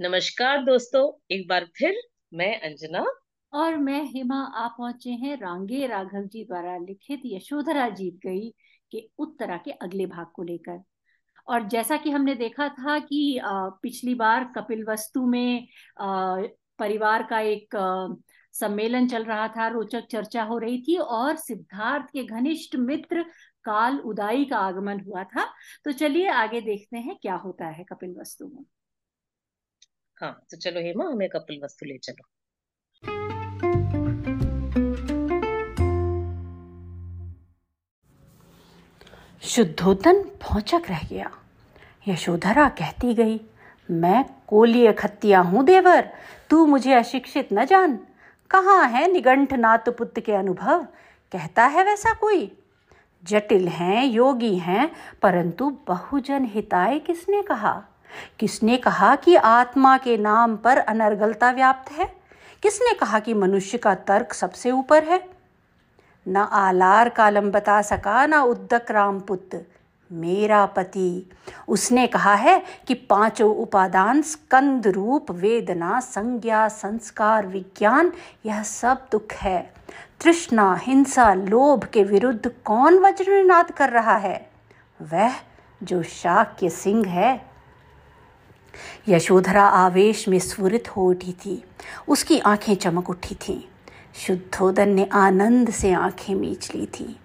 नमस्कार दोस्तों, एक बार फिर मैं अंजना। और मैं हेमा, आप पहुँचे हैं रांगे राघव जी द्वारा लिखित यशोधरा जीत गई के उत्तरा के अगले भाग को लेकर। और जैसा कि हमने देखा था कि पिछली बार कपिल वस्तु में परिवार का एक सम्मेलन चल रहा था, रोचक चर्चा हो रही थी और सिद्धार्थ के घनिष्ठ मित्र काल उदाई का आगमन हुआ था। तो चलिए आगे देखते हैं क्या होता है कपिल वस्तु में। हाँ तो चलो हेमा, हमें कपिल वस्तु ले चलो। शुद्धोदन भौचक रह गया। यशोधरा कहती गई, मैं कोलिय खत्तिया हूँ देवर, तू मुझे अशिक्षित न जान। कहाँ है निगंठ नात पुत्र के अनुभव? कहता है वैसा कोई। जटिल हैं, योगी हैं, परंतु बहुजन हिताय किसने कहा? किसने कहा कि आत्मा के नाम पर अनर्गलता व्याप्त है? किसने कहा कि मनुष्य का तर्क सबसे ऊपर है? न आलार कालम बता सका, न उद्दक रामपुत्र मेरा पति। उसने कहा है कि पाँचों उपादान, स्कंद रूप, वेदना, संज्ञा, संस्कार, विज्ञान, यह सब दुख है। तृष्णा, हिंसा, लोभ के विरुद्ध कौन वज्रनाद कर रहा है? वह जो शाक्य सिंह है यशोधरा आवेश में स्वरित हो उठी थी। उसकी आँखें चमक उठी थीं। शुद्धोदन ने आनंद से आँखें मीच ली थी।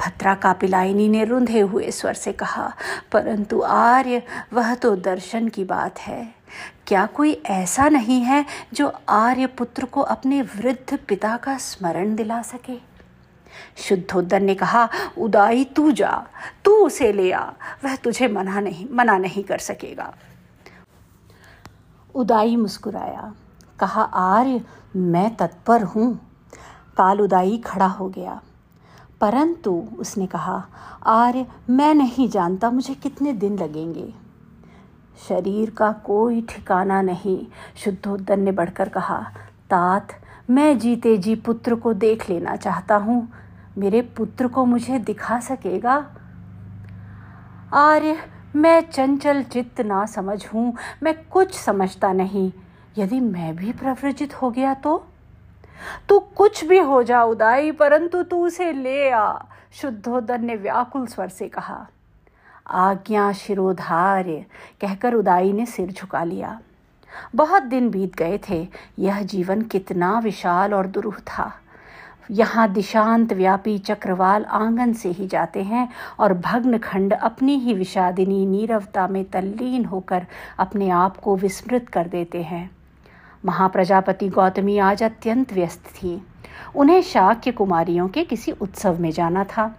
भद्रा का पिलाइनी ने रुंधे हुए स्वर से कहा, परंतु आर्य, वह तो दर्शन की बात है। क्या कोई ऐसा नहीं है जो आर्य पुत्र को अपने वृद्ध पिता का स्मरण दिला सके? शुद्धोदन ने कहा, उदाई तू जा, तू उसे ले आ, वह तुझे मना नहीं मना नहीं कर सकेगा। उदाई मुस्कुराया। कहा, आर्य, मैं तत्पर हूँ। काल उदाई खड़ा हो गया। परंतु उसने कहा, आर्य, मैं नहीं जानता मुझे कितने दिन लगेंगे। शरीर का कोई ठिकाना नहीं शुद्धोदन ने बढ़कर कहा। तात, मैं जीते जी पुत्र को देख लेना चाहता हूँ। मेरे पुत्र को मुझे दिखा सकेगा? आर्य मैं चंचल चित्त ना समझ हूँ, मैं कुछ समझता नहीं। यदि मैं भी प्रव्रजित हो गया तो? तू कुछ भी हो जा उदाई, परंतु तू उसे ले आ शुद्धोदर ने व्याकुल स्वर से कहा। आज्ञा शिरोधार्य, कहकर उदाई ने सिर झुका लिया। बहुत दिन बीत गए थे, यह जीवन कितना विशाल और दुरूह था। यहाँ दिशांत व्यापी चक्रवाल आँगन से ही जाते हैं और भग्न खंड अपनी ही विषादिनी नीरवता में तल्लीन होकर अपने आप को विस्मृत कर देते हैं। महाप्रजापति गौतमी आज अत्यंत व्यस्त थी। उन्हें शाक्य कुमारियों के किसी उत्सव में जाना था।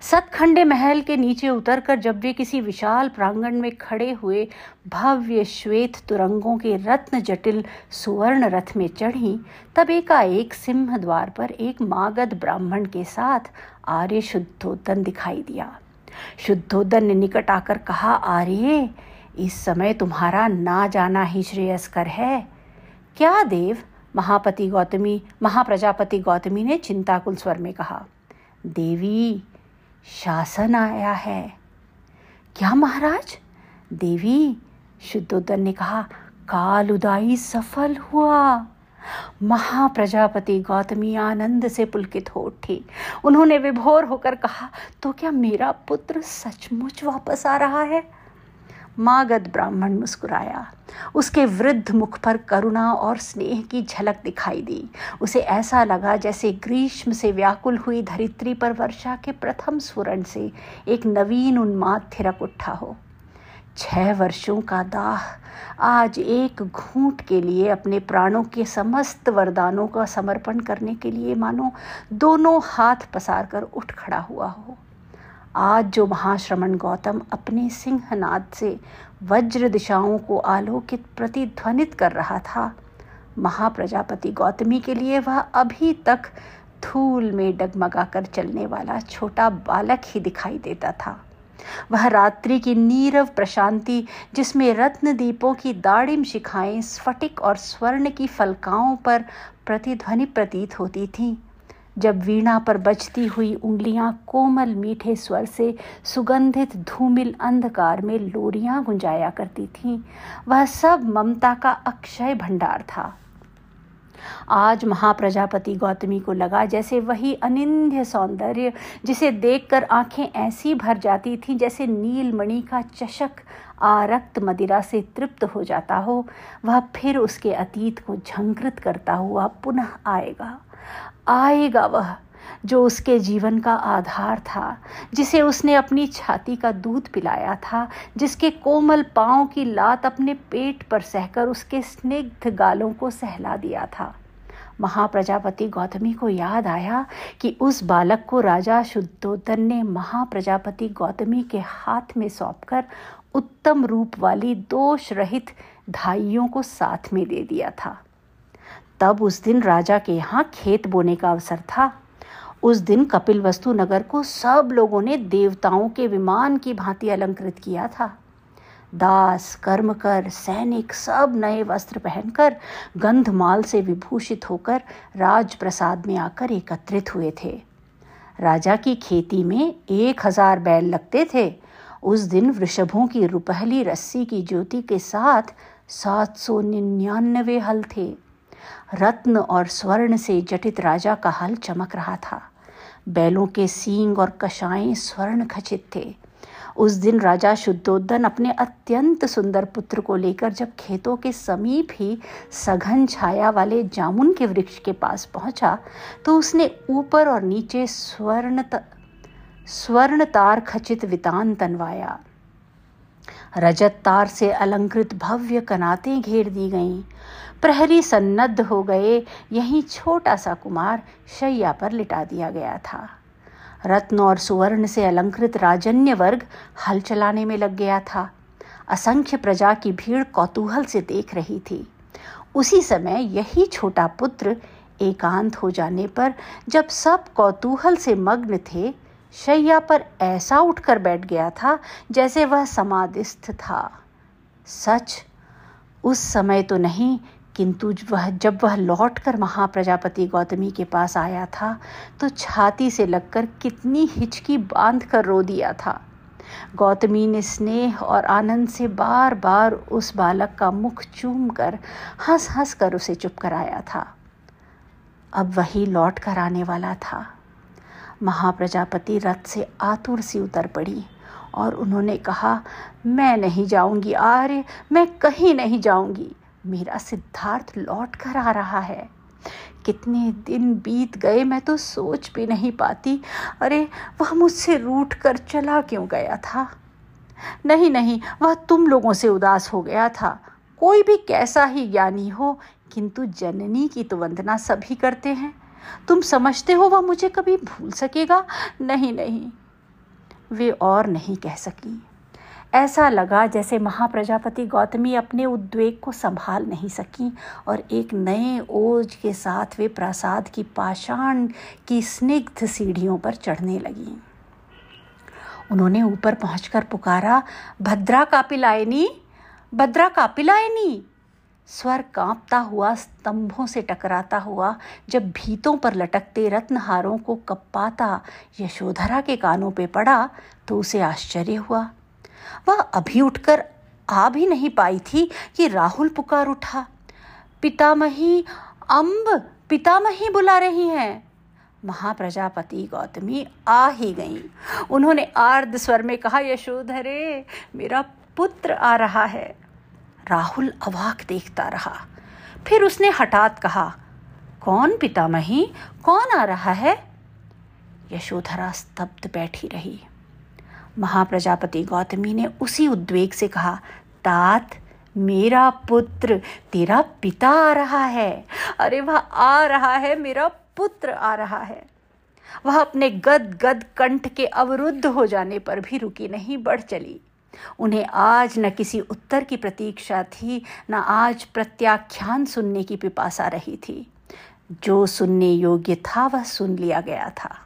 सतखंडे महल के नीचे उतरकर जब वे किसी विशाल प्रांगण में खड़े हुए भव्य श्वेत तुरंगों के रत्न जटिल सुवर्ण रथ में चढ़ी, तब एकाएक सिंह द्वार पर एक मागध ब्राह्मण के साथ आर्य शुद्धोदन दिखाई दिया। शुद्धोदन ने निकट आकर कहा, आर्य, इस समय तुम्हारा ना जाना ही श्रेयस्कर है। क्या देव, महापति गौतमी, महाप्रजापति गौतमी ने चिंताकुल स्वर में कहा, देवी शासन आया है। क्या महाराज? देवी शुद्धोदन ने कहा, काल उदाई सफल हुआ। महाप्रजापति गौतमी आनंद से पुलकित हो उठी। उन्होंने विभोर होकर कहा तो क्या मेरा पुत्र सचमुच वापस आ रहा है? मागध ब्राह्मण मुस्कुराया। उसके वृद्ध मुख पर करुणा और स्नेह की झलक दिखाई दी। उसे ऐसा लगा जैसे ग्रीष्म से व्याकुल हुई धरित्री पर वर्षा के प्रथम स्वरण से एक नवीन उन्माद थिरक उठा हो। छह वर्षों का दाह, आज एक घूंट के लिए अपने प्राणों के समस्त वरदानों का समर्पण करने के लिए मानो दोनों हाथ पसार कर उठ खड़ा हुआ हो। आज जो महाश्रमण गौतम अपने सिंहनाद से वज्र दिशाओं को आलोकित प्रतिध्वनित कर रहा था, महाप्रजापति गौतमी के लिए वह अभी तक धूल में डगमगा कर चलने वाला छोटा बालक ही दिखाई देता था। वह रात्रि की नीरव प्रशांति, जिसमें रत्न दीपों की दाड़िम शिखाएँ, स्फटिक और स्वर्ण की फलकाओं पर प्रतिध्वनि प्रतीत होती थीं जब वीणा पर बजती हुई उंगलियाँ कोमल मीठे स्वर से सुगंधित धूमिल अंधकार में लोरियाँ गुंजाया करती थीं, वह सब ममता का अक्षय भंडार था। आज महाप्रजापति गौतमी को लगा जैसे वही अनिंद्य सौंदर्य जिसे देखकर आँखें ऐसी भर जाती थीं जैसे नीलमणि का चषक आरक्त मदिरा से तृप्त हो जाता हो, वह फिर उसके अतीत को झंकृत करता हुआ पुनः आएगा। आएगा वह, जो उसके जीवन का आधार था, जिसे उसने अपनी छाती का दूध पिलाया था, जिसके कोमल पाँव की लात अपने पेट पर सहकर उसके स्निग्ध गालों को सहला दिया था। महाप्रजापति गौतमी को याद आया कि उस बालक को राजा शुद्धोदन ने महाप्रजापति गौतमी के हाथ में सौंपकर उत्तम रूप वाली दोष रहित धाइयों को साथ में दे दिया था। तब उस दिन राजा के यहाँ खेत बोने का अवसर था। उस दिन कपिल वस्तु नगर को सब लोगों ने देवताओं के विमान की भांति अलंकृत किया था। दास, कर्मकर, सैनिक सब नए वस्त्र पहनकर, गंधमाल से विभूषित होकर राजप्रसाद में आकर एकत्रित हुए थे। राजा की खेती में एक हज़ार बैल लगते थे। उस दिन वृषभों की रुपहली रस्सी की ज्योति के साथ सात सौ निन्यानवे हल थे। रत्न और स्वर्ण से जटित राजा का हल चमक रहा था। बैलों के सींग और कशाएँ स्वर्ण खचित थे। उस दिन राजा शुद्धोदन अपने अत्यंत सुंदर पुत्र को लेकर जब खेतों के समीप ही सघन छाया वाले जामुन के वृक्ष के पास पहुँचा तो उसने ऊपर और नीचे स्वर्ण त, स्वर्ण तार खचित वितान तनवाया। रजत तार से अलंकृत भव्य कनातें घेर दी गईं। प्रहरी सन्नद्ध हो गए। यहीं छोटा सा कुमार शैया पर लिटा दिया गया था। रत्न और सुवर्ण से अलंकृत राजन्य वर्ग हल चलाने में लग गया था। असंख्य प्रजा की भीड़ कौतूहल से देख रही थी। उसी समय यही छोटा पुत्र एकांत हो जाने पर जब सब कौतूहल से मग्न थे, शैया पर ऐसा उठकर बैठ गया था जैसे वह समाधिस्थ था। सच? उस समय तो नहीं किंतु वह जब वह लौटकर महाप्रजापति गौतमी के पास आया था तो छाती से लगकर कितनी हिचकी बाँध कर रो दिया था। गौतमी ने स्नेह और आनंद से बार बार उस बालक का मुख चूम कर हंस हंस कर उसे चुप कराया था। अब वही लौट कर आने वाला था। महाप्रजापति रथ से आतुर सी उतर पड़ी और उन्होंने कहा, मैं नहीं जाऊँगी, आर्य, मैं कहीं नहीं जाऊँगी। मेरा सिद्धार्थ लौट कर आ रहा है। कितने दिन बीत गए, मैं तो सोच भी नहीं पाती। अरे, वह मुझसे रूठ कर चला क्यों गया था? नहीं नहीं, वह तुम लोगों से उदास हो गया था। कोई भी कैसा ही ज्ञानी हो, किंतु जननी की तो वंदना सभी करते हैं। तुम समझते हो वह मुझे कभी भूल सकेगा? नहीं नहीं, वे और नहीं कह सकी। ऐसा लगा जैसे महाप्रजापति गौतमी अपने उद्वेग को संभाल नहीं सकी और एक नए ओज के साथ वे प्रासाद की पाषाण की स्निग्ध सीढ़ियों पर चढ़ने लगी। उन्होंने ऊपर पहुंचकर पुकारा, भद्रा कापिलायनी भद्रा कापिलायनी! स्वर कांपता हुआ, स्तंभों से टकराता हुआ, जब भीतों पर लटकते रत्नहारों को कप्पाता यशोधरा के कानों पे पड़ा तो उसे आश्चर्य हुआ। वह अभी उठकर आ भी नहीं पाई थी कि राहुल पुकार उठा। पितामही अम्ब पितामही बुला रही हैं। महाप्रजापति गौतमी आ ही गई। उन्होंने आर्द स्वर में कहा, यशोधरे, मेरा पुत्र आ रहा है। राहुल अवाक देखता रहा। फिर उसने हठात कहा, कौन पितामही? कौन आ रहा है? यशोधरा स्तब्ध बैठी रही। महाप्रजापति गौतमी ने उसी उद्वेग से कहा, तात, मेरा पुत्र तेरा पिता आ रहा है। अरे, वह आ रहा है, मेरा पुत्र आ रहा है। वह अपने गद गद कंठ के अवरुद्ध हो जाने पर भी रुकी नहीं, बढ़ चली। उन्हें आज न किसी उत्तर की प्रतीक्षा थी, न आज प्रत्याख्यान सुनने की पिपासा रही थी। जो सुनने योग्य था, वह सुन लिया गया था।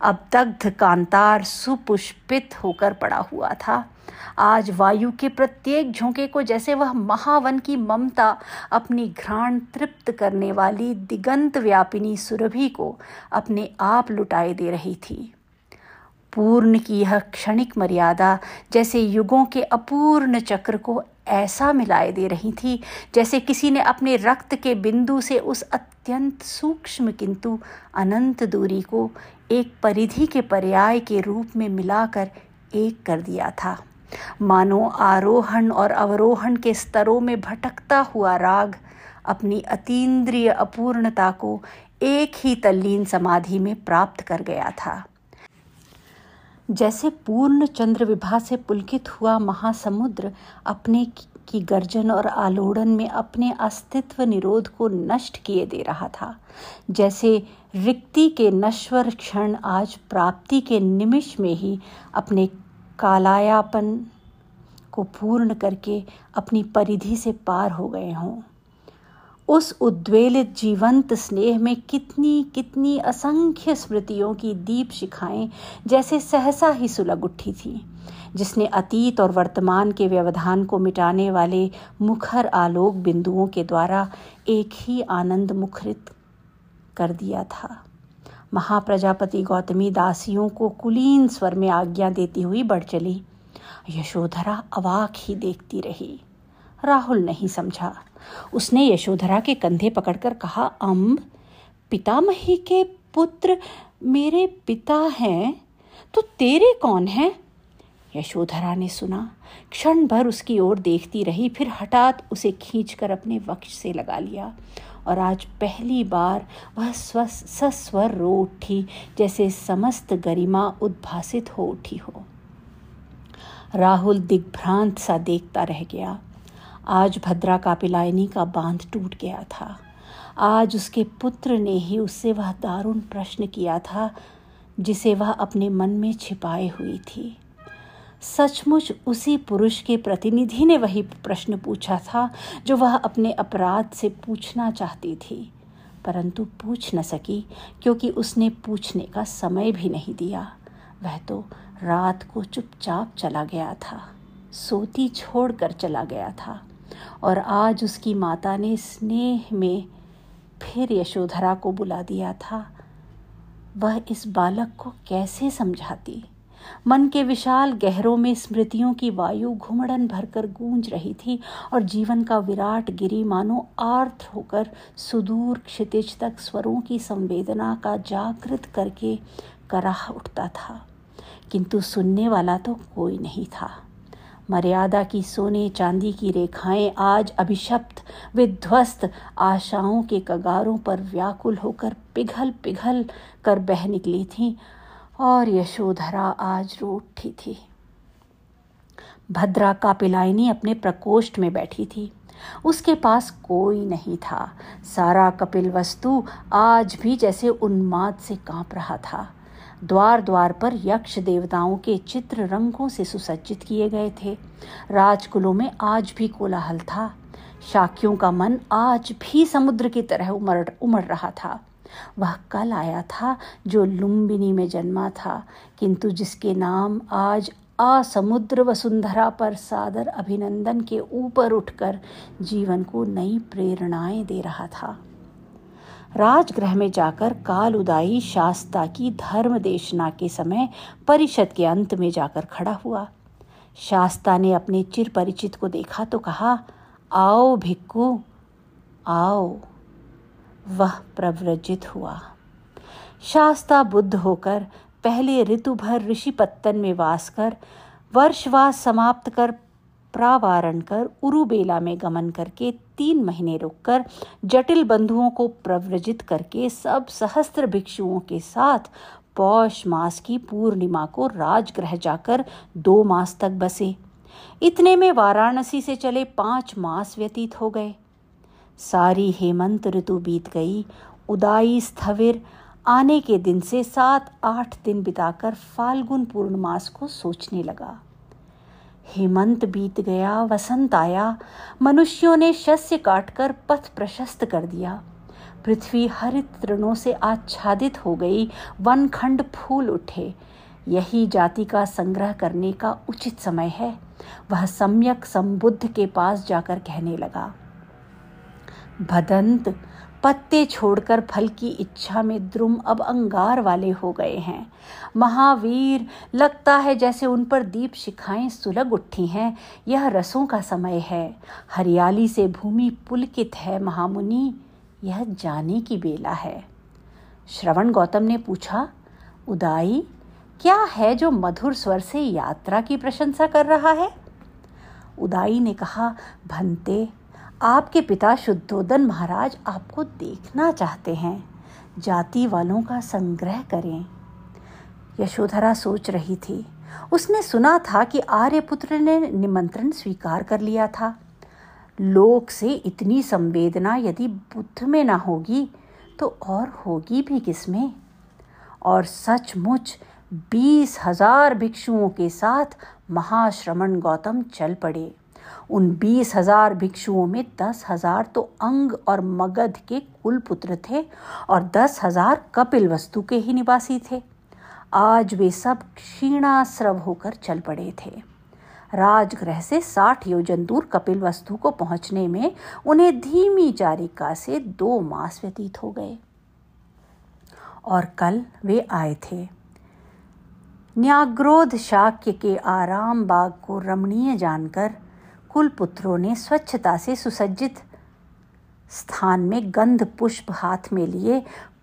अब दग्ध कांतार सुपुष्पित होकर पड़ा हुआ था। आज वायु के प्रत्येक झोंके को जैसे वह महावन की ममता अपनी घ्राण तृप्त करने वाली दिगंत व्यापिनी सुरभि को अपने आप लुटाए दे रही थी। पूर्ण की यह क्षणिक मर्यादा जैसे युगों के अपूर्ण चक्र को ऐसा मिलाए दे रही थी, जैसे किसी ने अपने रक्त के बिंदु से उस अत्यंत सूक्ष्म किंतु अनंत दूरी को एक परिधि के पर्याय के रूप में मिलाकर एक कर दिया था। मानो आरोहण और अवरोहण के स्तरों में भटकता हुआ राग अपनी अतीन्द्रिय अपूर्णता को एक ही तल्लीन समाधि में प्राप्त कर गया था। जैसे पूर्ण चंद्र विभा से पुलकित हुआ महासमुद्र अपने की गर्जन और आलोड़न में अपने अस्तित्व निरोध को नष्ट किए दे रहा था। जैसे रिक्ति के नश्वर क्षण आज प्राप्ति के निमिष में ही अपने कालायापन को पूर्ण करके अपनी परिधि से पार हो गए हों। उस उद्वेलित जीवंत स्नेह में कितनी कितनी असंख्य स्मृतियों की दीप शिखाएँ, जैसे सहसा ही सुलग उठी थी, जिसने अतीत और वर्तमान के व्यवधान को मिटाने वाले मुखर आलोक बिंदुओं के द्वारा एक ही आनंद मुखरित कर दिया था। महाप्रजापति गौतमी दासियों को कुलीन स्वर में आज्ञा देती हुई बढ़ चली। यशोधरा अवाक ही देखती रही। राहुल नहीं समझा। उसने यशोधरा के कंधे पकड़कर कहा, अम्ब, पितामही के पुत्र मेरे पिता हैं तो तेरे कौन हैं? यशोधरा ने सुना। क्षण भर उसकी ओर देखती रही, फिर हठात उसे खींचकर अपने वक्ष से लगा लिया। और आज पहली बार वह स्व, सस्वर रो उठी, जैसे समस्त गरिमा उद्भासित हो उठी हो। राहुल दिग्भ्रांत सा देखता रह गया। आज भद्रा का पिलायनी का बाँध टूट गया था। आज उसके पुत्र ने ही उससे वह दारुण प्रश्न किया था, जिसे वह अपने मन में छिपाए हुई थी। सचमुच उसी पुरुष के प्रतिनिधि ने वही प्रश्न पूछा था, जो वह अपने अपराध से पूछना चाहती थी। परंतु पूछ न सकी, क्योंकि उसने पूछने का समय भी नहीं दिया। वह तो रात को चुपचाप चला गया था, सोती छोड़कर चला गया था। और आज उसकी माता ने स्नेह में फिर यशोधरा को बुला दिया था। वह इस बालक को कैसे समझाती? मन के विशाल गहरों में स्मृतियों की वायु घुमड़न भरकर गूंज रही थी और जीवन का विराट गिरी मानो आर्थ होकर सुदूर क्षितिज तक स्वरों की संवेदना का जागृत करके कराह उठता था। किंतु सुनने वाला तो कोई नहीं था। मर्यादा की सोने, चांदी की रेखाएँ आज अभिशप्त। विध्वस्त आशाओं के कगारों पर व्याकुल होकर पिघल पिघल कर बह निकली थी और यशोधरा आज रो उठी थी। भद्रा का पिलायनी अपने प्रकोष्ठ में बैठी थी। उसके पास कोई नहीं था। सारा कपिल वस्तु आज भी जैसे उन्माद से काँप रहा था। द्वार द्वार पर यक्ष देवताओं के चित्र रंगों से सुसज्जित किए गए थे। राजकुलों में आज भी कोलाहल था। शाक्यों का मन आज भी समुद्र की तरह उमड़ उमड़ रहा था। वह कल आया था जो लुम्बिनी में जन्मा था, किंतु जिसके नाम आज असमुद्र वसुंधरा पर सादर अभिनंदन के ऊपर उठकर जीवन को नई प्रेरणाएँ दे रहा था। राजगृह में जाकर काल उदाई शास्ता की धर्म देशना के समय परिषद के अंत में जाकर खड़ा हुआ। शास्ता ने अपने चिर परिचित को देखा तो कहा, आओ भिक्कू आओ। वह प्रव्रजित हुआ। शास्ता बुद्ध होकर पहले ऋतु भर ऋषि पत्तन में वास कर वर्षवास समाप्त कर प्रावारण कर उरुबेला में गमन करके तीन महीने रुककर जटिल बंधुओं को प्रव्रजित करके सब सहस्त्र भिक्षुओं के साथ पौष मास की पूर्णिमा को राजगृह जाकर दो मास तक बसे। इतने में वाराणसी से चले पाँच मास व्यतीत हो गए। सारी हेमंत ऋतु बीत गई। उदाई स्थविर। आने के दिन से सात आठ दिन बिताकर फाल्गुन पूर्णमास को सोचने लगा। हेमंत बीत गया, वसंत आया, मनुष्यों ने शस्य काटकर पथ प्रशस्त कर दिया। पृथ्वी हरित तृणों से आच्छादित हो गई, वन खंड फूल उठे। यही जाति का संग्रह करने का उचित समय है। वह सम्यक संबुद्ध के पास जाकर कहने लगा, भदंत पत्ते छोड़कर फल की इच्छा में द्रुम अब अंगार वाले हो गए हैं। महावीर, लगता है जैसे उन पर दीप शिखाएँ सुलग उठी हैं। यह रसों का समय है। हरियाली से भूमि पुलकित है महामुनि। यह जाने की बेला है। श्रवण गौतम ने पूछा, उदाई, क्या है जो मधुर स्वर से यात्रा की प्रशंसा कर रहा है? उदाई ने कहा, भंते आपके पिता शुद्धोदन महाराज आपको देखना चाहते हैं। जाति वालों का संग्रह करें। यशोधरा सोच रही थी। उसने सुना था कि आर्यपुत्र ने निमंत्रण स्वीकार कर लिया था। लोक से इतनी संवेदना यदि बुद्ध में ना होगी तो और होगी भी किसमें और सचमुच बीस हज़ार भिक्षुओं के साथ महाश्रमण गौतम चल पड़े। उन बीस हज़ार भिक्षुओं में दस हज़ार तो अंग और मगध के कुल पुत्र थे और दस हज़ार कपिल वस्तु के ही निवासी थे। आज वे सब क्षीणाश्रव होकर चल पड़े थे। राजगृह से साठ योजन दूर कपिल वस्तु को पहुँचने में उन्हें धीमी चारिका से दो मास व्यतीत हो गए। और कल वे आए थे। न्याग्रोध शाक्य के आराम बाग को रमणीय जानकर कुल पुत्रों ने स्वच्छता से सुसज्जित स्थान में गंध पुष्प हाथ में लिए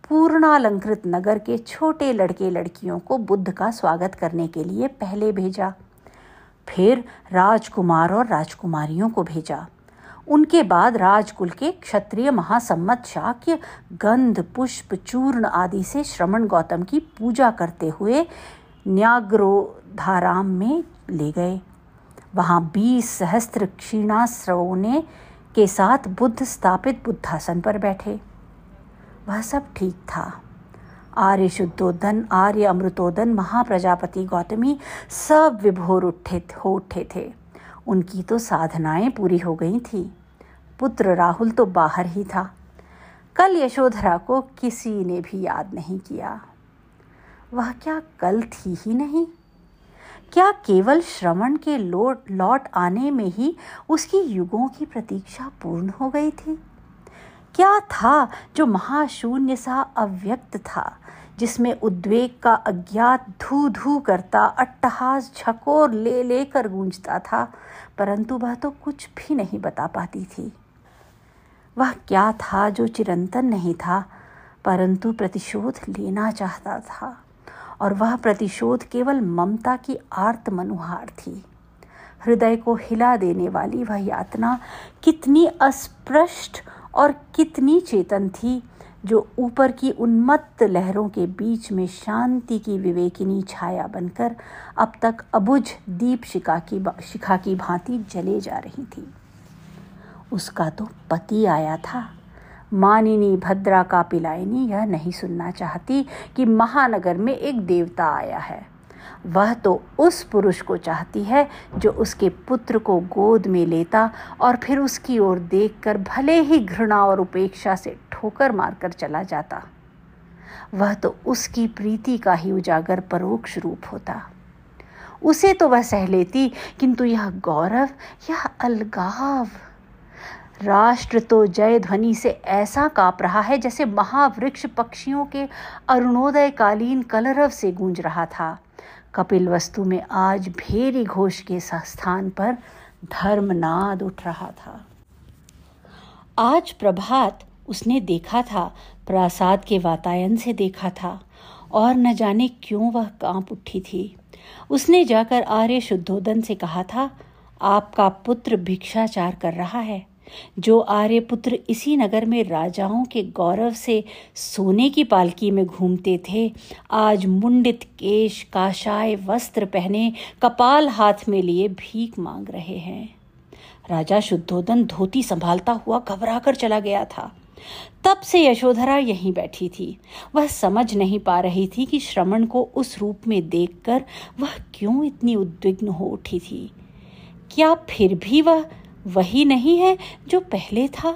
पूर्णालंकृत नगर के छोटे लड़के लड़कियों को बुद्ध का स्वागत करने के लिए पहले भेजा। फिर राजकुमार और राजकुमारियों को भेजा। उनके बाद राजकुल के क्षत्रिय महासम्मत शाक्य गंध, पुष्प, चूर्ण आदि से श्रमण गौतम की पूजा करते हुए न्याग्रोधाराम में ले गए। वहाँ बीस सहस्त्र क्षीणाश्रवों ने के साथ बुद्ध स्थापित बुद्धासन पर बैठे। वह सब ठीक था। आर्य शुद्धोदन, आर्य अमृतोदन, महाप्रजापति गौतमी सब विभोर उठे, हो उठे थे। उनकी तो साधनाएँ पूरी हो गई थी। पुत्र राहुल तो बाहर ही था। कल यशोधरा को किसी ने भी याद नहीं किया। वह क्या कल थी ही नहीं? क्या केवल श्रवण के लौट लौट आने में ही उसकी युगों की प्रतीक्षा पूर्ण हो गई थी? क्या था जो महाशून्य सा अव्यक्त था, जिसमें उद्वेग का अज्ञात धू धू करता, अट्टहास, झकोर ले लेकर गूंजता था, परंतु वह तो कुछ भी नहीं बता पाती थी। वह क्या था जो चिरंतन नहीं था, परंतु प्रतिशोध लेना चाहता था? और वह प्रतिशोध केवल ममता की आर्त मनुहार थी। हृदय को हिला देने वाली वह यातना कितनी अस्पृष्ट और कितनी चेतन थी, जो ऊपर की उन्मत्त लहरों के बीच में शांति की विवेकिनी छाया बनकर अब तक अबुझ दीप शिखा की शिखा की भांति जले जा रही थी। उसका तो पति आया था। मानिनी भद्रा का पिलायनी यह नहीं सुनना चाहती कि महानगर में एक देवता आया है। वह तो उस पुरुष को चाहती है जो उसके पुत्र को गोद में लेता और फिर उसकी ओर देखकर भले ही घृणा और उपेक्षा से ठोकर मारकर चला जाता। वह तो उसकी प्रीति का ही उजागर परोक्ष रूप होता। उसे तो वह सह लेती, किंतु यह गौरव, यह अलगाव। राष्ट्र तो जय ध्वनि से ऐसा काप रहा है जैसे महावृक्ष पक्षियों के अरुणोदय कालीन कलरव से गूंज रहा था। कपिल वस्तु में आज भेरी घोष के स्थान पर धर्मनाद उठ रहा था। आज प्रभात उसने देखा था, प्रासाद के वातायन से देखा था, और न जाने क्यों वह काँप उठी थी। उसने जाकर आर्य शुद्धोदन से कहा था, आपका पुत्र भिक्षाचार कर रहा है। जो आर्यपुत्र इसी नगर में राजाओं के गौरव से सोने की पालकी में घूमते थे, आज मुंडित केश, काशाय वस्त्र पहने कपाल हाथ में लिए भीख मांग रहे हैं। राजा शुद्धोदन धोती संभालता हुआ घबराकर चला गया था। तब से यशोधरा यहीं बैठी थी। वह समझ नहीं पा रही थी कि श्रमण को उस रूप में देखकर वह क्यों इतनी उद्विग्न हो उठी थी। क्या फिर भी वह वही नहीं है जो पहले था।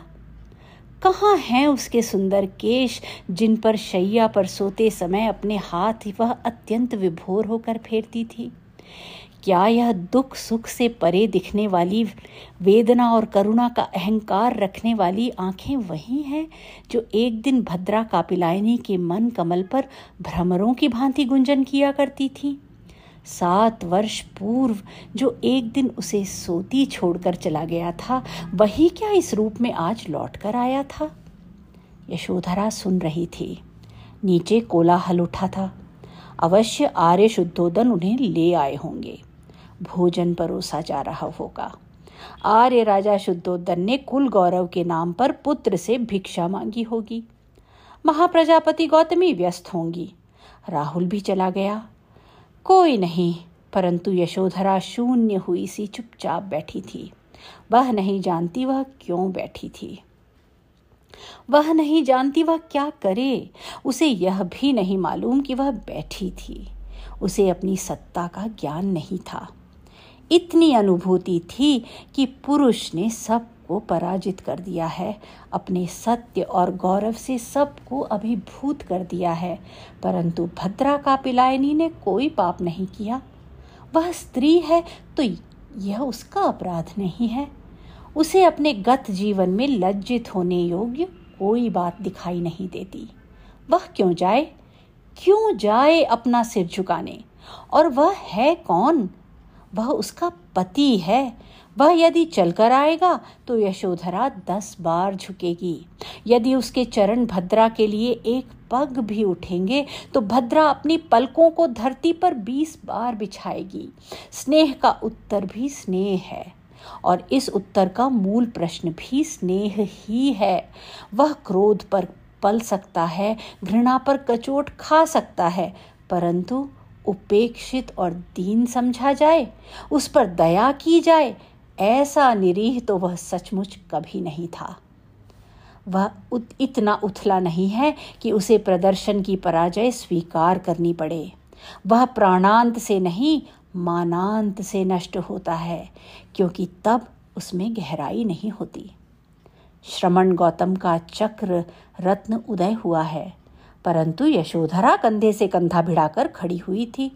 कहाँ हैं उसके सुंदर केश जिन पर शैया पर सोते समय अपने हाथ वह अत्यंत विभोर होकर फेरती थी? क्या यह दुख सुख से परे दिखने वाली वेदना और करुणा का अहंकार रखने वाली आँखें वही हैं जो एक दिन भद्रा कापिलायनी के मन कमल पर भ्रमरों की भांति गुंजन किया करती थी? सात वर्ष पूर्व जो एक दिन उसे सोती छोड़कर चला गया था, वही क्या इस रूप में आज लौट कर आया था? यशोधरा सुन रही थी। नीचे कोलाहल उठा था। अवश्य आर्य शुद्धोदन उन्हें ले आए होंगे। भोजन परोसा जा रहा होगा। आर्य राजा शुद्धोदन ने कुल गौरव के नाम पर पुत्र से भिक्षा मांगी होगी। महाप्रजापति गौतमी व्यस्त होंगी। राहुल भी चला गया। कोई नहीं, परंतु यशोधरा शून्य हुई सी चुपचाप बैठी थी। वह नहीं जानती वह क्यों बैठी थी। वह नहीं जानती वह क्या करे। उसे यह भी नहीं मालूम कि वह बैठी थी। उसे अपनी सत्ता का ज्ञान नहीं था। इतनी अनुभूति थी कि पुरुष ने सबको पराजित कर दिया है। अपने सत्य और गौरव से सबको अभिभूत कर दिया है। परंतु भद्रा का पिलायनी ने कोई पाप नहीं किया। वह स्त्री है तो यह उसका अपराध नहीं है। उसे अपने गत जीवन में लज्जित होने योग्य कोई बात दिखाई नहीं देती। वह क्यों जाए? क्यों जाए अपना सिर झुकाने? और वह है कौन? वह उसका पति है। वह यदि चलकर आएगा तो यशोधरा दस बार झुकेगी। यदि उसके चरण भद्रा के लिए एक पग भी उठेंगे तो भद्रा अपनी पलकों को धरती पर बीस बार बिछाएगी। स्नेह का उत्तर भी स्नेह है, और इस उत्तर का मूल प्रश्न भी स्नेह ही है। वह क्रोध पर पल सकता है, घृणा पर कचोट खा सकता है, परंतु उपेक्षित और दीन समझा जाए, उस पर दया की जाए ऐसा निरीह तो वह सचमुच कभी नहीं था। वह उत, इतना उथला नहीं है कि उसे प्रदर्शन की पराजय स्वीकार करनी पड़े। वह प्राणांत से नहीं मानांत से नष्ट होता है क्योंकि तब उसमें गहराई नहीं होती। श्रमण गौतम का चक्र रत्न उदय हुआ है परंतु यशोधरा कंधे से कंधा भिड़ाकर खड़ी हुई थी।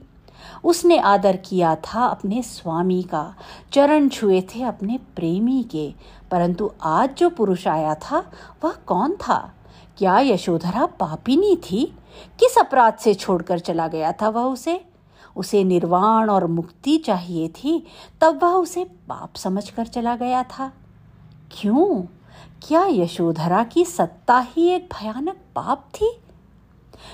उसने आदर किया था अपने स्वामी का। चरण छुए थे अपने प्रेमी के। परंतु आज जो पुरुष आया था, वह कौन था? क्या यशोधरा पापिनी थी? किस अपराध से छोड़कर चला गया था वह उसे? उसे निर्वाण और मुक्ति चाहिए थी, तब वह उसे पाप समझकर चला गया था। क्यों? क्या यशोधरा की सत्ता ही एक भयानक पाप थी?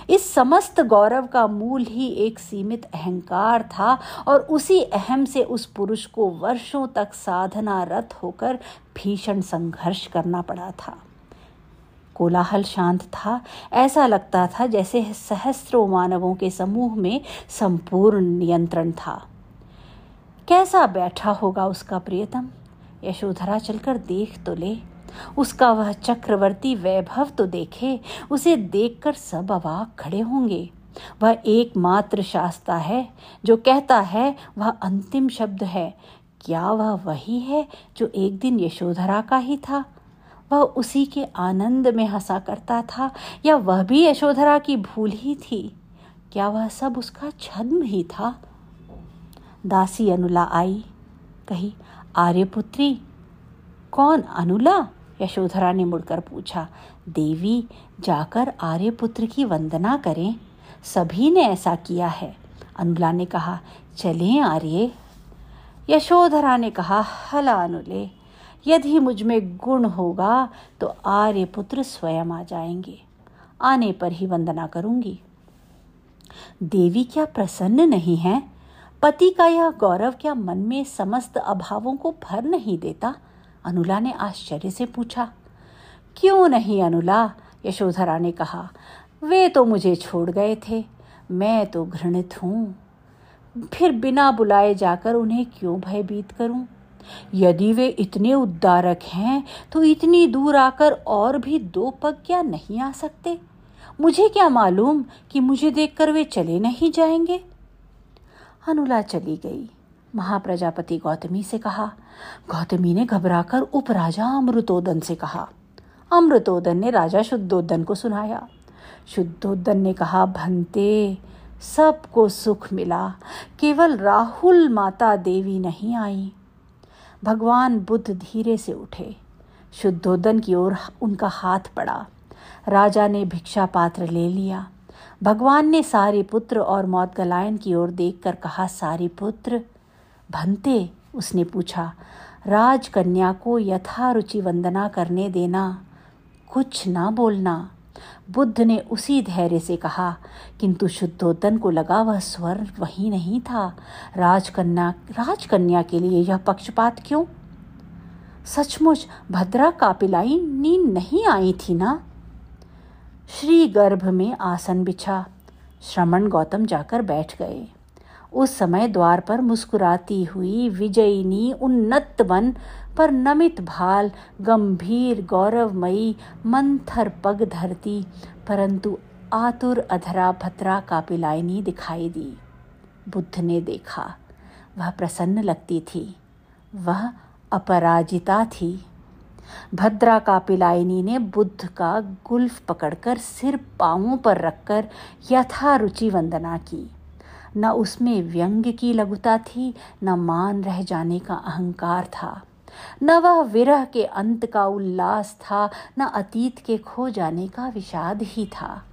इस समस्त गौरव का मूल ही एक सीमित अहंकार था और उसी अहम से उस पुरुष को वर्षों तक साधना रत होकर भीषण संघर्ष करना पड़ा था। कोलाहल शांत था। ऐसा लगता था जैसे सहस्त्रों मानवों के समूह में संपूर्ण नियंत्रण था। कैसा बैठा होगा उसका प्रियतम? यशोधरा चलकर देख तो ले। उसका वह चक्रवर्ती वैभव तो देखे, उसे देखकर सब अवाक खड़े होंगे। वह एकमात्र शास्ता है, जो कहता है, वह अंतिम शब्द है। क्या वह वही है जो एक दिन यशोधरा का ही था? वह उसी के आनंद में हंसा करता था, या वह भी यशोधरा की भूल ही थी? क्या वह सब उसका छद्म ही था? दासी अनुला आई, कही, आर्यपुत्री, कौन अनुला? यशोधरा ने मुड़कर पूछा, देवी, जाकर आर्यपुत्र की वंदना करें। सभी ने ऐसा किया है। अनुला ने कहा, चलें आर्य। यशोधरा ने कहा, हला अनुले, यदि मुझमें गुण होगा तो आर्यपुत्र स्वयं आ जाएँगे। आने पर ही वंदना करूँगी। देवी क्या प्रसन्न नहीं है? पति का यह गौरव क्या मन में समस्त अभावों को भर नहीं देता? अनुला ने आश्चर्य से पूछा, क्यों नहीं अनुला? यशोधरा ने कहा, वे तो मुझे छोड़ गए थे, मैं तो घृणित हूँ। फिर बिना बुलाए जाकर उन्हें क्यों भयभीत करूँ? यदि वे इतने उद्दारक हैं तो इतनी दूर आकर और भी दो पग क्या नहीं आ सकते? मुझे क्या मालूम कि मुझे देखकर वे चले नहीं जाएँगे? अनुला चली गई। महाप्रजापति गौतमी से कहा, गौतमी ने घबराकर उपराजा अमृतोदन से कहा। अमृतोदन ने राजा शुद्धोदन को सुनाया। शुद्धोदन ने कहा, भंते, सबको सुख मिला। केवल राहुल माता देवी नहीं आई। भगवान बुद्ध धीरे से उठे। शुद्धोदन की ओर उनका हाथ पड़ा। राजा ने भिक्षा पात्र ले लिया। भगवान ने सारी पुत्र और मौत गलायन की ओर देखकर कहा, सारी पुत्र भंते, उसने पूछा, राजकन्या को यथारुचि वंदना करने देना, कुछ ना बोलना। बुद्ध ने उसी धैर्य से कहा, किंतु शुद्धोदन को लगा वह स्वर वही नहीं था। राजकन्या राजकन्या के लिए यह पक्षपात क्यों? सचमुच भद्रा कापिलाई नींद नहीं आई थी ना? श्री गर्भ में आसन बिछा। श्रमण गौतम जाकर बैठ गए। उस समय द्वार पर मुस्कुराती हुई विजयिनी उन्नत वन पर नमित भाल, गंभीर, गौरवमयी, मंथर पग धरती, परंतु आतुर, अधरा भद्रा का पिलायनी दिखाई दी। बुद्ध ने देखा, वह प्रसन्न लगती थी, वह अपराजिता थी। भद्रा का पिलायनी ने बुद्ध का गुल्फ पकड़कर सिर पांवों पर रखकर यथारुचि वंदना की। न उसमें व्यंग की लघुता थी, न मान रह जाने का अहंकार था। न वह विरह के अंत का उल्लास था, न अतीत के खो जाने का विषाद ही था।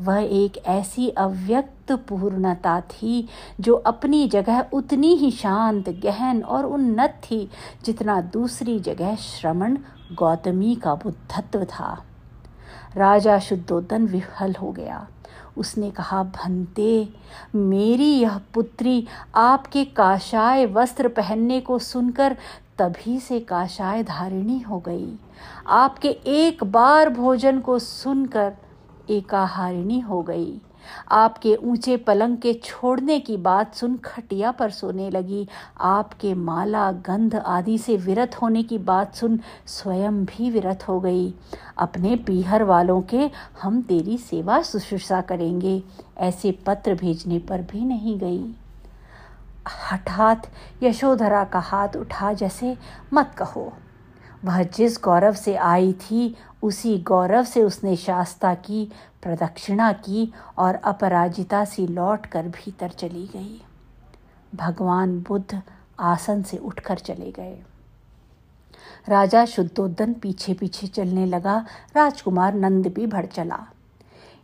वह एक ऐसी अव्यक्त पूर्णता थी, जो अपनी जगह उतनी ही शांत, गहन और उन्नत थी, जितना दूसरी जगह श्रमण गौतमी का बुद्धत्व था। राजा शुद्धोदन विफल हो गया। उसने कहा, भंते, मेरी यह पुत्री आपके काशाय वस्त्र पहनने को सुनकर तभी से काशाय धारिणी हो गई। आपके एक बार भोजन को सुनकर एकाहारिणी हो गई। आपके ऊँचे पलंग के छोड़ने की बात सुन खटिया पर सोने लगी। आपके माला गंध आदि से विरत होने की बात सुन स्वयं भी विरत हो गई। अपने पीहर वालों के हम तेरी सेवा शुश्रूषा करेंगे। ऐसे पत्र भेजने पर भी नहीं गई। हठात यशोधरा का हाथ उठा, जैसे, मत कहो। वह जिस गौरव से आई थी, उसी गौरव से उसने शास्ता की, प्रदक्षिणा की और अपराजिता सी लौट कर भीतर चली गई। भगवान बुद्ध आसन से उठकर चले गए। राजा शुद्धोदन पीछे पीछे चलने लगा। राजकुमार नंद भी भड़ चला।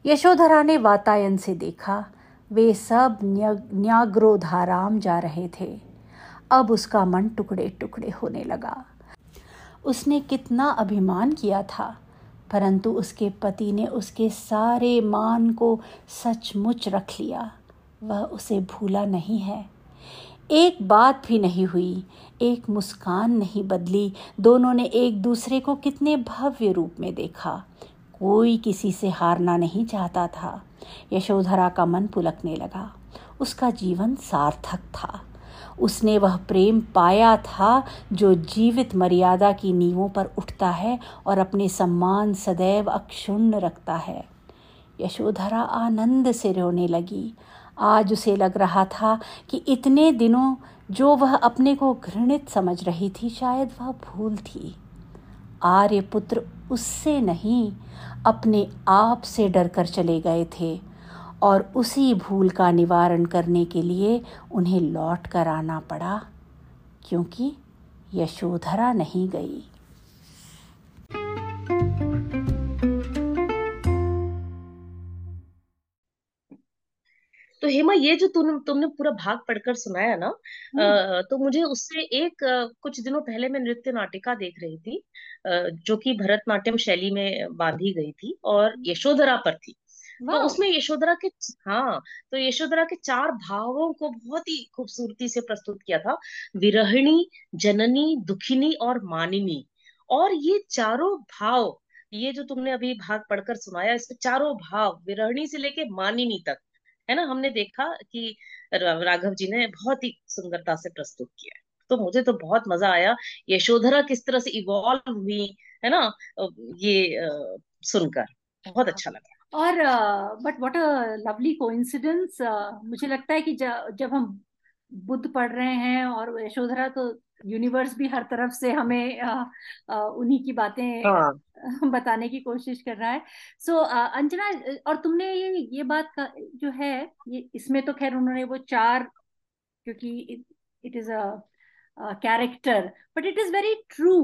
यशोधरा ने वातायन से देखा। वे सब न्याग्रोधाराम जा रहे थे। अब उसका मन टुकड़े टुकड़े होने लगा। उसने कितना अभिमान किया था, परंतु उसके पति ने उसके सारे मान को सचमुच रख लिया। वह उसे भूला नहीं है। एक बात भी नहीं हुई, एक मुस्कान नहीं बदली, दोनों ने एक दूसरे को कितने भव्य रूप में देखा। कोई किसी से हारना नहीं चाहता था। यशोधरा का मन पुलकने लगा। उसका जीवन सार्थक था। उसने वह प्रेम पाया था जो जीवित मर्यादा की नींवों पर उठता है और अपने सम्मान सदैव अक्षुण्ण रखता है। यशोधरा आनंद से रोने लगी। आज उसे लग रहा था कि इतने दिनों जो वह अपने को घृणित समझ रही थी, शायद वह भूल थी। आर्यपुत्र उससे नहीं, अपने आप से डरकर चले गए थे। और उसी भूल का निवारण करने के लिए उन्हें लौट कर आना पड़ा क्योंकि यशोधरा नहीं गई तो हेमा ये जो तुम तुमने पूरा भाग पढ़कर सुनाया ना हम्म। तो मुझे उससे एक कुछ दिनों पहले मैं नृत्य नाटिका देख रही थी जो कि भरतनाट्यम शैली में बांधी गई थी और यशोधरा पर थी तो उसमें यशोधरा के हाँ तो यशोधरा के चार भावों को बहुत ही खूबसूरती से प्रस्तुत किया था विरहिणी जननी दुखिनी और मानिनी। और ये चारों भाव ये जो तुमने अभी भाग पढ़कर सुनाया इसमें चारों भाव विरहिणी से लेके मानिनी तक है ना? हमने देखा कि राघव जी ने बहुत ही सुंदरता से प्रस्तुत किया है। तो मुझे तो बहुत मज़ा आया यशोधरा किस तरह से इवॉल्व हुई है ना? ये सुनकर बहुत अच्छा लगा। और but what a lovely coincidence मुझे लगता है कि ज, जब हम बुद्ध पढ़ रहे हैं और यशोधरा तो यूनिवर्स भी हर तरफ़ से हमें उन्हीं की बातें हाँ। बताने की कोशिश कर रहा है। सो so, अंजना और तुमने ये ये बात का जो है ये इसमें तो खैर उन्होंने वो चार क्योंकि it is a character but it is very true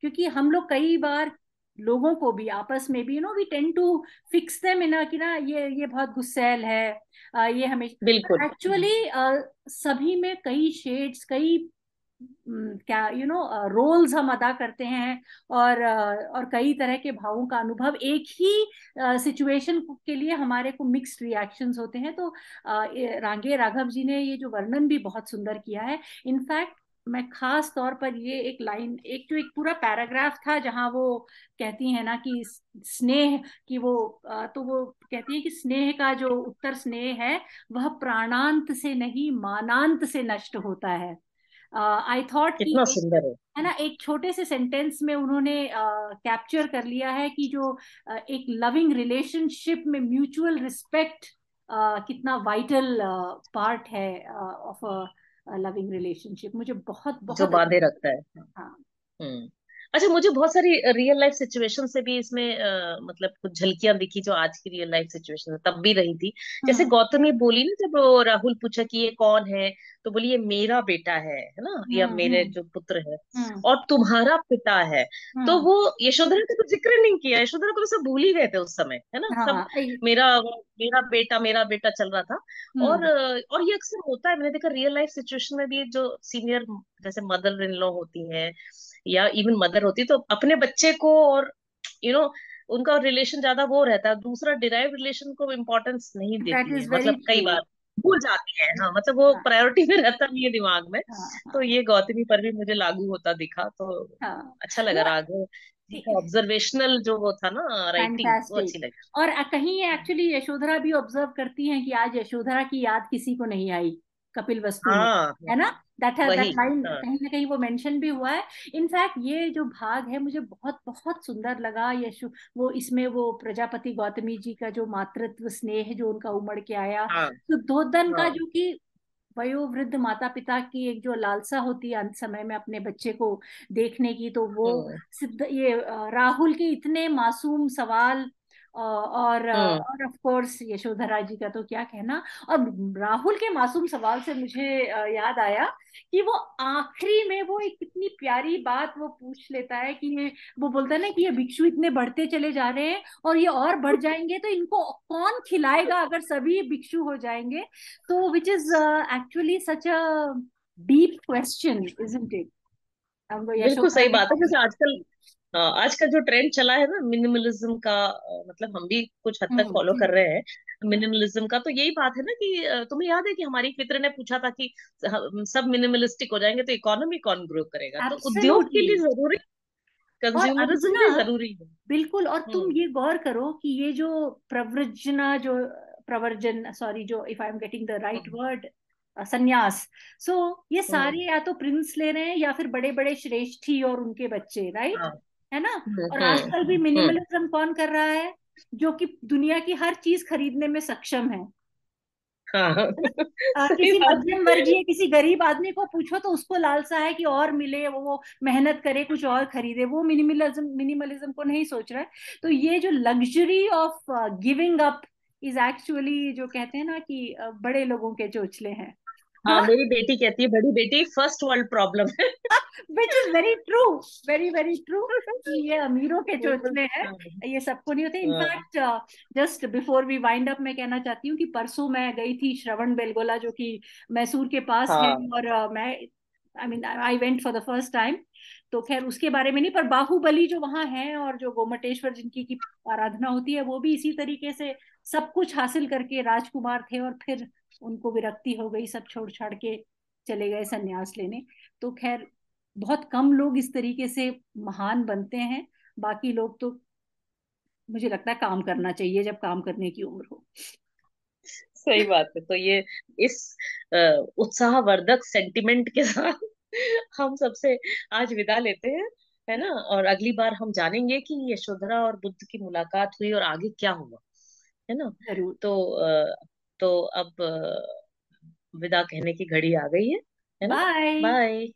क्योंकि हम लोग कई बार लोगों को भी आपस में भी you know we tend to fix them in कि ना ये ये बहुत गुस्सेल है आ, ये हमेशा एक्चुअली सभी में कई शेड्स कई क्या यू नो रोल्स हम अदा करते हैं और और कई तरह के भावों का अनुभव एक ही सिचुएशन के लिए हमारे को मिक्स्ड रिएक्शंस होते हैं। तो रांगे राघव जी ने ये जो वर्णन भी बहुत सुंदर किया है। इनफैक्ट मैं खास तौर पर ये एक लाइन एक जो एक पूरा पैराग्राफ था जहाँ वो कहती है ना कि स्नेह की वो तो वो कहती है कि स्नेह का जो उत्तर स्नेह है वह प्राणांत से नहीं मानांत से नष्ट होता है। आई uh, थॉट कितना सुंदर है। है ना एक छोटे से सेंटेंस में उन्होंने कैप्चर uh, कर लिया है कि जो uh, एक लविंग रिलेशनशिप में म्यूचुअल रिस्पेक्ट uh, कितना वाइटल पार्ट uh, है ऑफ़ अ लविंग रिलेशनशिप मुझे बहुत बहुत जो बांधे रखता है। हाँ। हम्म। अच्छा मुझे बहुत सारी रियल लाइफ सिचुएशन से भी इसमें आ, मतलब कुछ झलकियाँ दिखी जो आज की रियल लाइफ सिचुएशन तब भी रही थी। जैसे गौतम गौतमी बोली ना जब राहुल पूछा कि ये कौन है? तो बोली ये मेरा बेटा है है ना? या हम्म, मेरे हम्म। जो पुत्र है और तुम्हारा पिता है। तो वो यशोधरा का तो ज़िक्र नहीं किया। यशोधरा को तो सब भूल ही गए थे उस समय है ना? सब हाँ, मेरा मेरा बेटा मेरा बेटा चल रहा था। और और ये अक्सर होता है मैंने देखा रियल लाइफ सिचुएशन में भी जो सीनियर जैसे मदर इन लॉ होती है या इवन मदर होती तो अपने बच्चे को और यू you नो know, उनका रिलेशन ज़्यादा वो रहता है। दूसरा डिराइव रिलेशन को इम्पोर्टेंस नहीं देती है। मतलब कई बार। भूल जाती है हाँ मतलब वो हाँ. प्रायोरिटी में रहता नहीं है दिमाग में। हाँ, हाँ. तो ये गौतमी पर भी मुझे लागू होता दिखा तो हाँ. अच्छा लगा राघव ऑब्जर्वेशनल जो वो था ना राइटिंग वो अच्छी लगी। और कहीं एक्चुअली यशोधरा भी ऑब्ज़र्व करती हैं कि आज यशोधरा की याद किसी को नहीं आई कपिल वस्तु हाँ, है ना? दैट है दैट लाइन कहीं ना कहीं वो मेंशन भी हुआ है। इनफैक्ट ये जो भाग है मुझे बहुत बहुत सुंदर लगा यशु वो इसमें वो प्रजापति गौतमी जी का जो मातृत्व स्नेह जो उनका उमड़ के आया। हाँ, तो हाँ, का जो कि वयोवृद्ध माता पिता की एक जो लालसा होती है अंत समय में अपने बच्चे को देखने की तो वो हाँ। सिद्ध ये राहुल के इतने मासूम सवाल और हम्म। और ऑफ़ कोर्स यशोधरा जी का तो क्या कहना। और राहुल के मासूम सवाल से मुझे याद आया कि वो आखिरी में वो एक कितनी प्यारी बात वो पूछ लेता है कि ये वो बोलता है ना कि ये भिक्षु इतने बढ़ते चले जा रहे हैं और ये और बढ़ जाएँगे तो इनको कौन खिलाएगा अगर सभी भिक्षु हो जाएँगे? तो which is actually such a deep question isn't it बिल्कुल सही बात है। जैसे आजकल हाँ आज का जो ट्रेंड चला है ना मिनिमलिज्म का मतलब हम भी कुछ हद तक फॉलो हम्म, कर रहे हैं मिनिमलिज्म का तो यही बात है ना कि तुम्हें याद है कि हमारी मित्र ने पूछा था कि सब मिनिमलिस्टिक हो जाएँगे तो इकोनॉमी कौन ग्रो करेगा? तो उद्योग के लिए ज़रूरी कंज्यूमरिज्म भी ज़रूरी है। बिल्कुल और तुम हम्म। ये गौर करो कि ये जो प्रवृजना जो प्रवर्जन सॉरी जो if I am getting the right word sannyas so so, ये हम्म। सारे या तो प्रिंस ले रहे हैं या फिर बड़े बड़े श्रेष्ठी और उनके बच्चे राइट हाँ। है ना? और हम्म, आजकल भी मिनिमलिज्म हम्म। कौन कर रहा है? जो कि दुनिया की हर चीज़ खरीदने में सक्षम है। हाँ। किसी मध्यम वर्गीय किसी गरीब आदमी को पूछो तो उसको लालसा है कि और मिले वो मेहनत करे कुछ और खरीदे। वो मिनिमलिज्म मिनिमलिज्म को नहीं सोच रहा है। तो ये जो luxury of giving up is actually जो कहते हैं ना कि बड़े लोगों के चोचले हैं। हाँ मेरी बेटी कहती है बड़ी बेटी फ़र्स्ट वर्ल्ड प्रॉब्लम है। Which is very true very very true ये अमीरों के चोचले हैं हाँ। ये सबको नहीं होते in fact just before we wind up मैं कहना चाहती हूँ कि परसों मैं गई थी श्रवण बेलगोला जो कि मैसूर के पास हाँ. है और uh, मैं I mean I went for the first time तो खैर उसके बारे में नहीं पर बाहुबली जो वहाँ है और जो गोमटेश्वर जिनकी की आराधना होती है वो भी इसी तरीके से सब कुछ हासिल करके राजकुमार थे और फिर उनको विरक्ति हो गई सब छोड़ छाड़ के चले गए संन्यास लेने तो खैर बहुत कम लोग इस तरीके से महान बनते हैं बाकी लोग तो मुझे लगता है काम करना चाहिए जब काम करने की उम्र हो। सही बात है तो ये इस उत्साहवर्धक सेंटिमेंट के साथ हम सबसे आज विदा लेते हैं है ना? और अगली बार हम जानेंगे कि यशोधरा और बुद्ध की मुलाकात हुई और आगे क्या हुआ है ना? ज़रूर। तो तो अब विदा कहने की घड़ी आ गई है बाय बाय